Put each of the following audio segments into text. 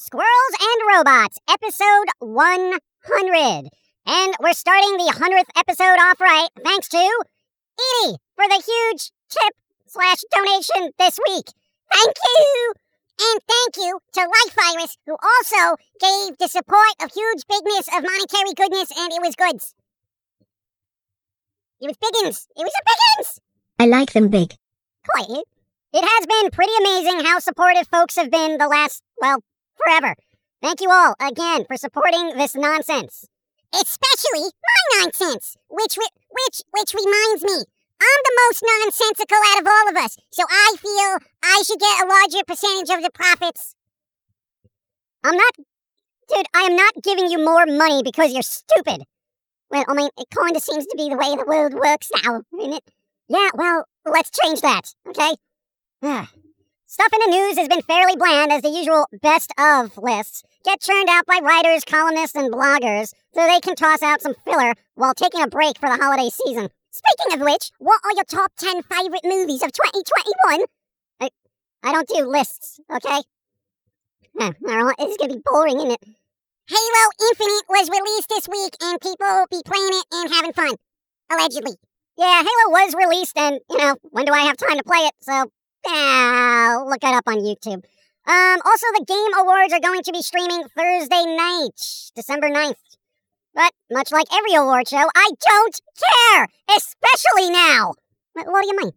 Squirrels and Robots, episode 100. And we're starting the 100th episode off right thanks to Edie for the huge tip slash donation this week. Thank you! And thank you to Life Virus, who also gave the support of huge bigness of monetary goodness, and it was goods. It was biggins. It was a biggins! I like them big. Quite. It has been pretty amazing how supportive folks have been the last, well, forever. Thank you all again for supporting this nonsense. Especially my nonsense, which which which reminds me, I'm the most nonsensical out of all of us, so I feel I should get a larger percentage of the profits. I'm not, dude. I am not giving you more money because you're stupid. Well, I mean, it kind of seems to be the way the world works now, isn't it? Yeah. Well, let's change that, okay? Ah. Stuff in the news has been fairly bland as the usual best of lists get churned out by writers, columnists, and bloggers so they can toss out some filler while taking a break for the holiday season. Speaking of which, what are your top 10 favorite movies of 2021? I, I don't do lists, okay? Huh, it's gonna be boring, isn't it? Halo Infinite was released this week and people will be playing it and having fun. Allegedly. Yeah, Halo was released and, you know, when do I have time to play it? So yeah, look it up on YouTube. Um, also, the Game Awards are going to be streaming Thursday night, December 9th. But much like every award show, I don't care, especially now. What, what do you mean?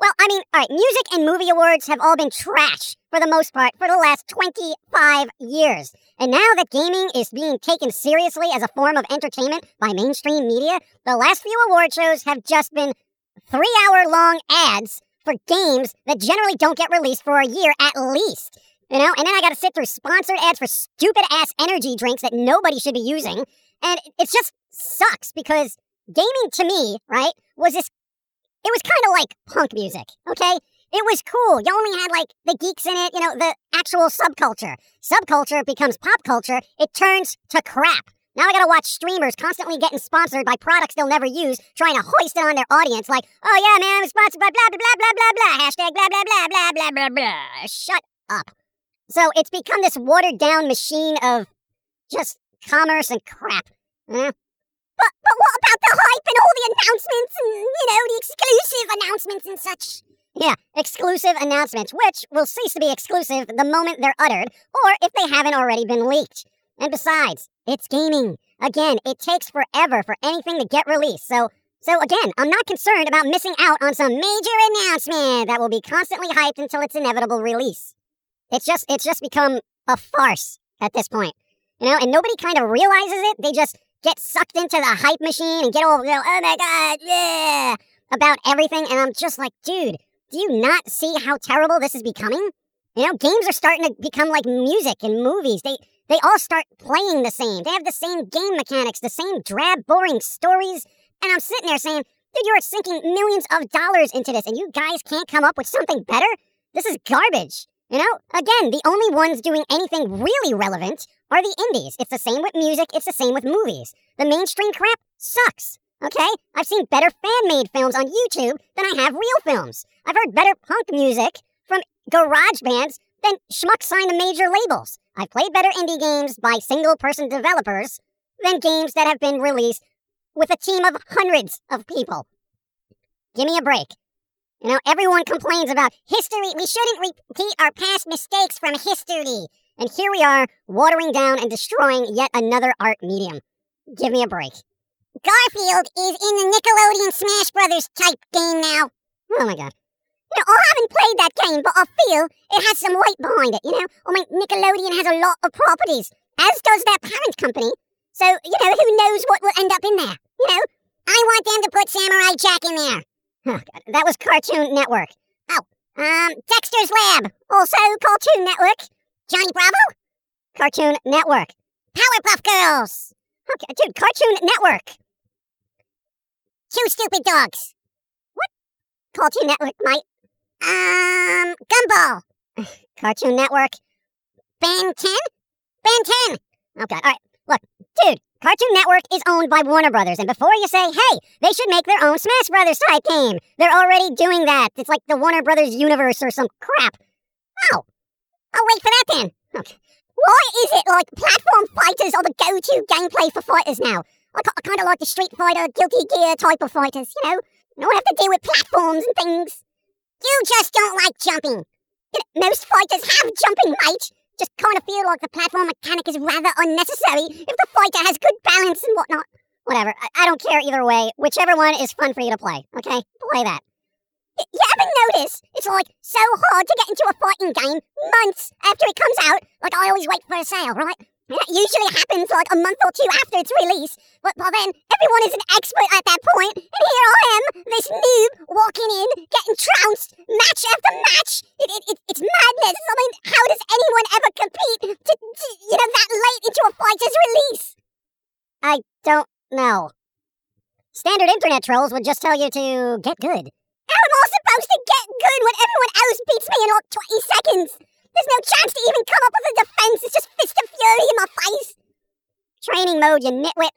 Well, I mean, all right, music and movie awards have all been trash for the most part for the last 25 years. And now that gaming is being taken seriously as a form of entertainment by mainstream media, the last few award shows have just been three hour long ads for games that generally don't get released for a year at least. You know, and then I gotta sit through sponsored ads for stupid ass energy drinks that nobody should be using. And it just sucks because gaming to me, right, was this, it was kind of like punk music, okay? It was cool. You only had like the geeks in it, you know, the actual subculture. Subculture becomes pop culture, it turns to crap. Now I gotta watch streamers constantly getting sponsored by products they'll never use, trying to hoist it on their audience like, oh yeah, man, I'm sponsored by blah, blah, blah, blah, blah, blah, hashtag blah, blah, blah, blah, blah, blah, blah. Shut up. So it's become this watered down machine of just commerce and crap. Eh? But, but what about the hype and all the announcements and, you know, the exclusive announcements and such? Yeah, exclusive announcements, which will cease to be exclusive the moment they're uttered, or if they haven't already been leaked. And besides, it's gaming. Again, it takes forever for anything to get released. So, so again, I'm not concerned about missing out on some major announcement that will be constantly hyped until its inevitable release. It's just, it's just become a farce at this point, you know. And nobody kind of realizes it. They just get sucked into the hype machine and get all, you know, oh my god, yeah, about everything. And I'm just like, dude, do you not see how terrible this is becoming? You know, games are starting to become like music and movies. They they all start playing the same. They have the same game mechanics, the same drab, boring stories. And I'm sitting there saying, dude, you're sinking millions of dollars into this and you guys can't come up with something better? This is garbage. You know, again, the only ones doing anything really relevant are the indies. It's the same with music, it's the same with movies. The mainstream crap sucks. Okay? I've seen better fan made films on YouTube than I have real films. I've heard better punk music from garage bands than schmucks signed to major labels. I've played better indie games by single person developers than games that have been released with a team of hundreds of people. Give me a break. You know, everyone complains about history. We shouldn't repeat our past mistakes from history. And here we are, watering down and destroying yet another art medium. Give me a break. Garfield is in the Nickelodeon Smash Brothers type game now. Oh my god. You know, oh, I haven't played that game, but I feel it has some weight behind it, you know? Oh, I mean, Nickelodeon has a lot of properties, as does their parent company. So, you know, who knows what will end up in there, you know? I want them to put Samurai Jack in there. Oh, God, that was Cartoon Network. Oh, um, Dexter's Lab, also Cartoon Network. Johnny Bravo, Cartoon Network. Powerpuff Girls. Okay, dude, Cartoon Network. Two Stupid Dogs. What? Cartoon Network, mate. Um, Gumball. Cartoon Network. Ben 10? Ben 10! Oh, God. All right. Look, Cartoon Network is owned by Warner Brothers, and before you say, hey, they should make their own Smash Brothers type game, they're already doing that. It's like the Warner Brothers universe or some crap. Oh, I'll wait for that then. Okay. Why is it like platform fighters are the go-to gameplay for fighters now? I, I kind of like the Street Fighter, Guilty Gear type of fighters, you know? You don't have to deal with platforms and things. You just don't like jumping. Most fighters have jumping, mate. Just kind of feel like the platform mechanic is rather unnecessary if the fighter has good balance and whatnot. Whatever, I, I don't care either way. Whichever one is fun for you to play, okay? Play that. Y- you ever notice it's like so hard to get into a fighting game months after it comes out? Like I always wait for a sale, right? That usually happens like a month or two after its release. But by then, everyone is an expert at that point, and here I am, this noob, walking in, getting trounced, match after match. It, it, it, it's madness. I mean, how does anyone ever compete to, to, you know, that late into a fighter's release? I don't know. Standard internet trolls would just tell you to get good. How am I supposed to get good when everyone else beats me in like 20 seconds? There's no chance to even come up with a defense. It's just fist of fury in my face. Training mode, you nitwit.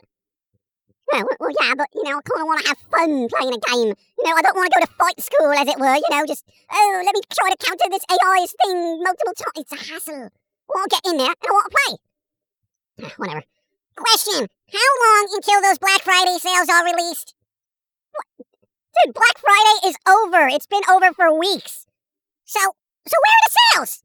Well, well, yeah, but you know, I kind of want to have fun playing a game. You know, I don't want to go to fight school, as it were. You know, just oh, let me try to counter this AI's thing multiple times. It's a hassle. I want to get in there and I want to play. Whatever. Question: How long until those Black Friday sales are released? What? Dude, Black Friday is over. It's been over for weeks. So, so where are the sales?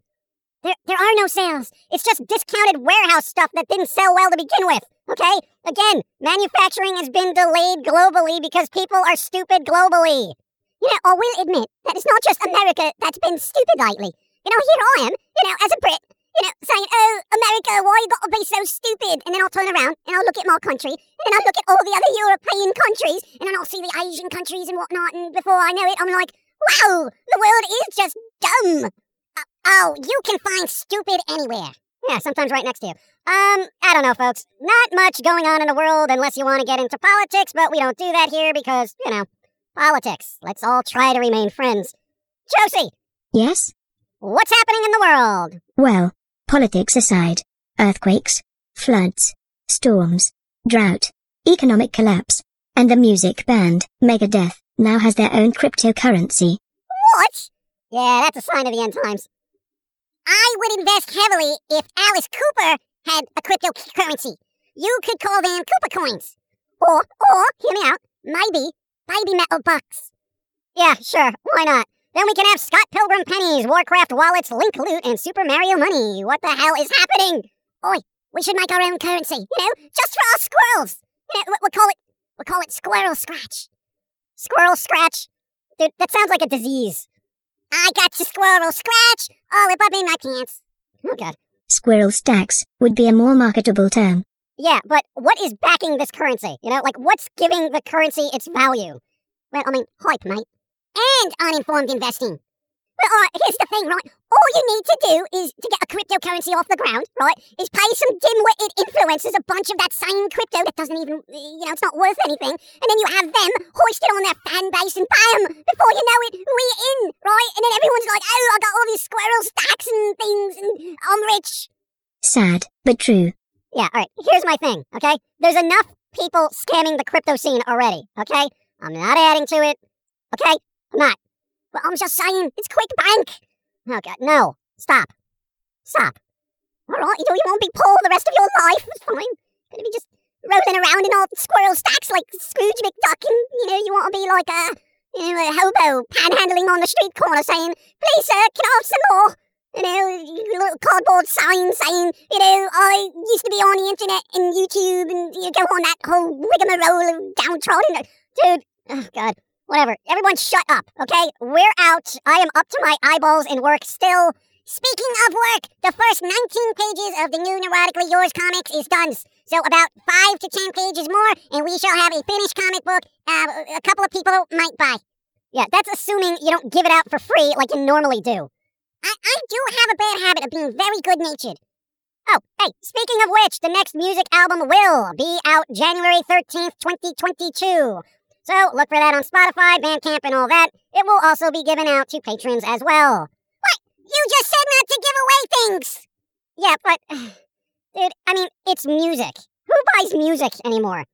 There, there are no sales. It's just discounted warehouse stuff that didn't sell well to begin with. Okay? Again, manufacturing has been delayed globally because people are stupid globally. You know, I will admit that it's not just America that's been stupid lately. You know, here I am, you know, as a Brit, you know, saying, oh, America, why you gotta be so stupid? And then I'll turn around and I'll look at my country, and then I'll look at all the other European countries, and then I'll see the Asian countries and whatnot, and before I know it, I'm like, wow, the world is just dumb. Oh, you can find stupid anywhere. Yeah, sometimes right next to you. Um, I don't know, folks. Not much going on in the world unless you want to get into politics, but we don't do that here because, you know, politics. Let's all try to remain friends. Josie, Yes? what's happening in the world? Well, politics aside, earthquakes, floods, storms, drought, economic collapse, and the music band Megadeth now has their own cryptocurrency. What? Yeah, that's a sign of the end times. I would invest heavily if Alice Cooper had a cryptocurrency. You could call them Cooper coins. Or, or, hear me out, maybe Babymetal bucks. Yeah, sure, why not? Then we can have Scott Pilgrim pennies, Warcraft wallets, Link loot, and Super Mario money. What the hell is happening? Oi, we should make our own currency, you know, just for our squirrels. You know, we'll call it, we'll call it Squirrel Scratch. Squirrel Scratch? Dude, that sounds like a disease. I got your squirrel scratch all up in my pants. Oh god. Squirrel stacks would be a more marketable term. Yeah, but what is backing this currency? You know, like what's giving the currency its value? Well, I mean, hype, mate. And uninformed investing. Well, all right, here's the thing, right? All you need to do is to get a cryptocurrency off the ground, right? Is pay some dim-witted influencers a bunch of that same crypto that doesn't even, you know, it's not worth anything, and then you have them hoist it on their fan base, and bam! Before you know it, we're in, right? And then everyone's like, oh, I got all these squirrel stacks and things, and I'm rich. Sad, but true. Yeah, all right. Here's my thing, okay? There's enough people scamming the crypto scene already, okay? I'm not adding to it, okay? I'm not. But I'm just saying, it's quick bank. Oh, God, no. Stop. Stop. All right, you know, you won't be poor the rest of your life. It's fine. Gonna be just rolling around in all squirrel stacks like Scrooge McDuck, and, you know, you want to be like a, you know, a hobo panhandling on the street corner saying, please, sir, can I have some more? You know, little cardboard sign saying, you know, I used to be on the internet and YouTube and you go on that whole rigmarole of downtrodden. Dude, oh God, whatever. Everyone shut up, okay? We're out. I am up to my eyeballs in work still. Speaking of work, the first 19 pages of the new Neurotically Yours comics is done. So about 5 to 10 pages more, and we shall have a finished comic book uh, a couple of people might buy. Yeah, that's assuming you don't give it out for free like you normally do. I, I do have a bad habit of being very good natured. Oh, hey, speaking of which, the next music album will be out January 13th, 2022. So look for that on Spotify, Bandcamp, and all that. It will also be given out to patrons as well. What? You just said not to give away things! Yeah, but. Dude, I mean, it's music. Who buys music anymore?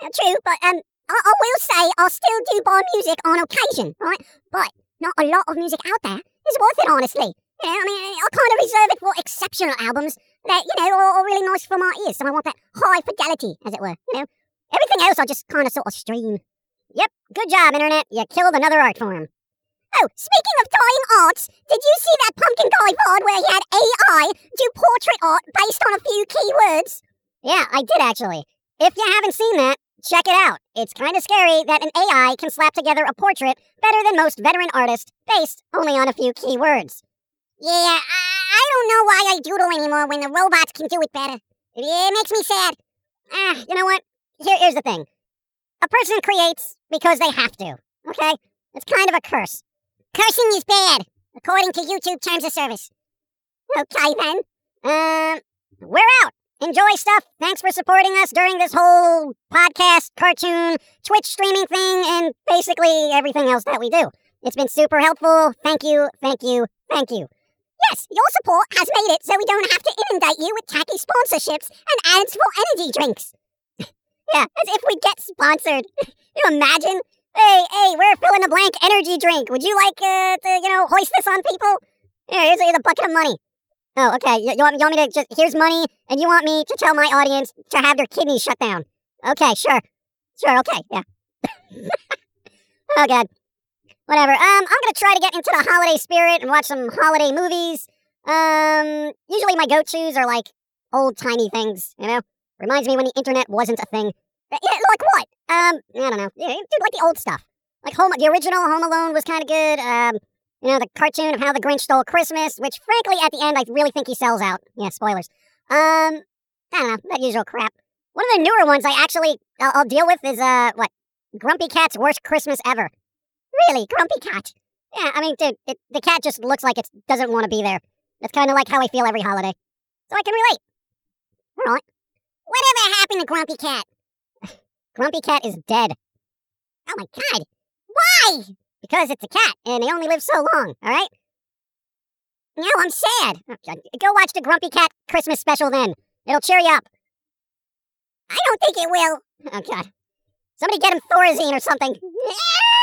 Uh, true, but um, I, I will say I still do buy music on occasion, right? But not a lot of music out there is worth it, honestly. You know, I mean, I kind of reserve it for exceptional albums that, you know, are, are really nice for my ears. So I want that high fidelity, as it were. You know, everything else I just kind of sort of stream. Good job, Internet. You killed another art form. Oh, speaking of dying arts, did you see that Pumpkin Guy VOD where he had AI do portrait art based on a few keywords? Yeah, I did actually. If you haven't seen that, check it out. It's kind of scary that an AI can slap together a portrait better than most veteran artists based only on a few keywords. Yeah, I, I don't know why I doodle anymore when the robots can do it better. It makes me sad. Ah, you know what? Here, here's the thing. A person creates because they have to, okay? It's kind of a curse. Cursing is bad, according to YouTube terms of service. Okay, then. Um, we're out. Enjoy stuff. Thanks for supporting us during this whole podcast, cartoon, Twitch streaming thing, and basically everything else that we do. It's been super helpful. Thank you, thank you, thank you. Yes, your support has made it so we don't have to inundate you with tacky sponsorships and ads for energy drinks. Yeah, as if we get sponsored. you imagine? Hey, hey, we're fill in the blank energy drink. Would you like uh, to, you know, hoist this on people? Here, here's, here's a bucket of money. Oh, okay. You, you, want, you want me to just, here's money, and you want me to tell my audience to have their kidneys shut down. Okay, sure. Sure, okay, yeah. oh, God. Whatever. Um, I'm gonna try to get into the holiday spirit and watch some holiday movies. Um, usually my go-tos are like old timey things, you know? Reminds me when the internet wasn't a thing. Uh, Yeah, like what? Um, I don't know. Yeah, Dude, like the old stuff. Like Home, the original Home Alone was kind of good. Um, you know, the cartoon of how the Grinch stole Christmas, which frankly at the end I really think he sells out. Yeah, spoilers. Um, I don't know, that usual crap. One of the newer ones I actually I'll, I'll deal with is uh what? Grumpy Cat's worst Christmas ever. Really, Grumpy Cat. Yeah, I mean, dude, it, the cat just looks like it doesn't want to be there. It's kind of like how I feel every holiday, so I can relate. All right. Whatever happened to Grumpy Cat? Grumpy Cat is dead. Oh my god. Why? Because it's a cat and they only live so long, all right? No, I'm sad. Uh, uh, go watch the Grumpy Cat Christmas special then. It'll cheer you up. I don't think it will. Oh god. Somebody get him Thorazine or something.